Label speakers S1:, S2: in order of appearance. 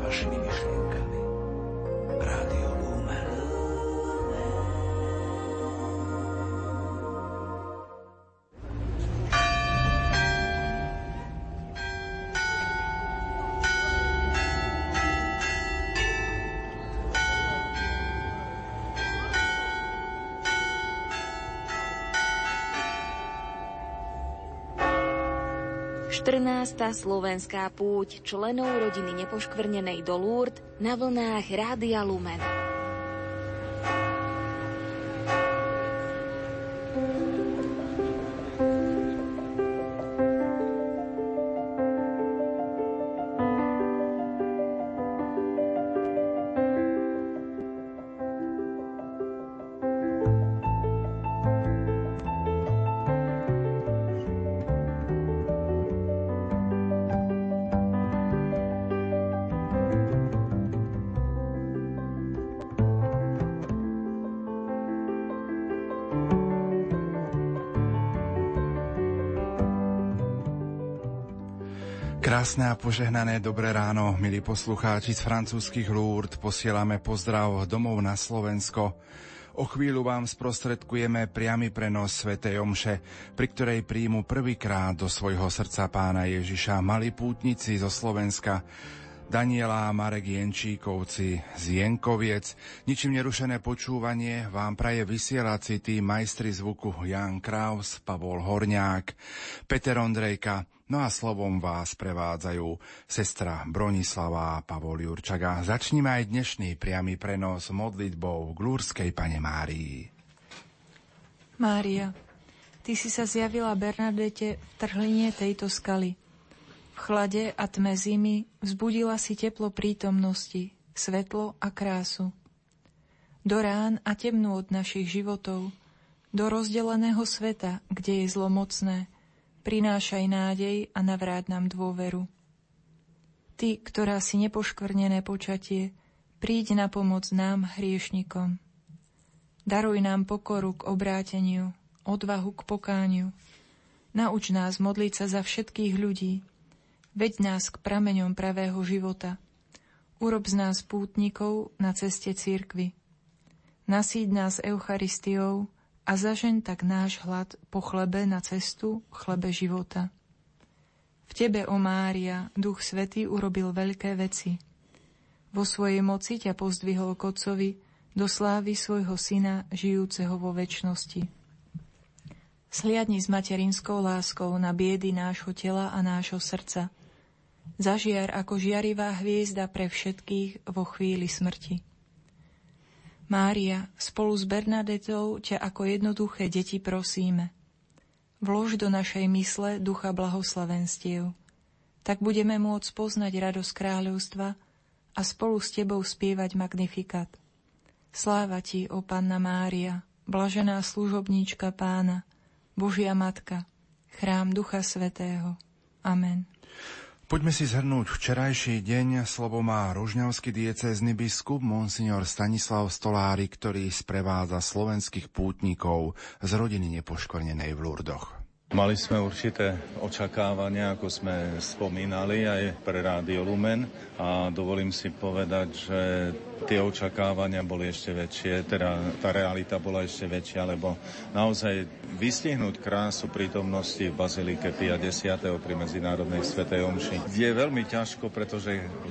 S1: вашими мишенями.
S2: 14. slovenská púť členov rodiny nepoškvrnenej do Lourdes na vlnách Rádia Lumen.
S3: Krásne a požehnané dobré ráno, milí poslucháči z francúzskych Lourdes. Posielame pozdrav domov na Slovensko. O chvíľu vám sprostredkujeme priamy prenos Svetej Omše, pri ktorej príjmu prvýkrát do svojho srdca pána Ježiša mali pútnici zo Slovenska, Daniela a Marek Jenčíkovci z Jenkoviec. Ničím nerušené počúvanie vám praje vysielací tým majstri zvuku Jan Kraus, Pavol Horňák, Peter Ondrejka, No a slovom vás prevádzajú sestra Bronislava a Pavol Jurčaga. Začnime aj dnešný priamy prenos modlitbou k Lúrskej pane Márii.
S4: Mária, ty si sa zjavila Bernadete v trhline tejto skaly. Chlade a tme zimy vzbudila si teplo prítomnosti, svetlo a krásu. Do rán a temnú od našich životov, do rozdeleného sveta, kde je zlo mocné, prinášaj nádej a navráť nám dôveru. Ty, ktorá si nepoškvrnené počatie, príď na pomoc nám, hriešnikom. Daruj nám pokoru k obráteniu, odvahu k pokániu. Nauč nás modliť sa za všetkých ľudí. Veď nás k prameňom pravého života. Urob z nás pútnikov na ceste církvy. Nasíď nás Eucharistiou, a zažen tak náš hlad po chlebe na cestu, chlebe života. V Tebe, o Mária, Duch Svetý urobil veľké veci. Vo svojej moci ťa pozdvihol k do slávy svojho Syna, žijúceho vo väčšnosti. Sliadni s materinskou láskou na biedy nášho tela a nášho srdca. Zažiar ako žiarivá hviezda pre všetkých vo chvíli smrti. Mária, spolu s Bernadetou ťa ako jednoduché deti prosíme. Vlož do našej mysle ducha blahoslavenstiev. Tak budeme môcť poznať radosť kráľovstva a spolu s tebou spievať magnifikat. Sláva ti, o Panna Mária, blažená služobníčka pána, Božia Matka, chrám Ducha Svetého. Amen.
S3: Poďme si zhrnúť včerajší deň. Slovo má ružňavský diecézny biskup Monsignor Stanislav Stolári, ktorý sprevádza slovenských pútnikov z rodiny nepoškvrnenej v Lurdoch.
S5: Mali sme určité očakávania, ako sme spomínali, aj pre Rádio Lumen a dovolím si povedať, že tie očakávania boli ešte väčšie, teda tá realita bola ešte väčšia, lebo naozaj vystihnúť krásu prítomnosti v Bazilike Pia 10. pri Medzinárodnej Svetej Omši je veľmi ťažko, pretože v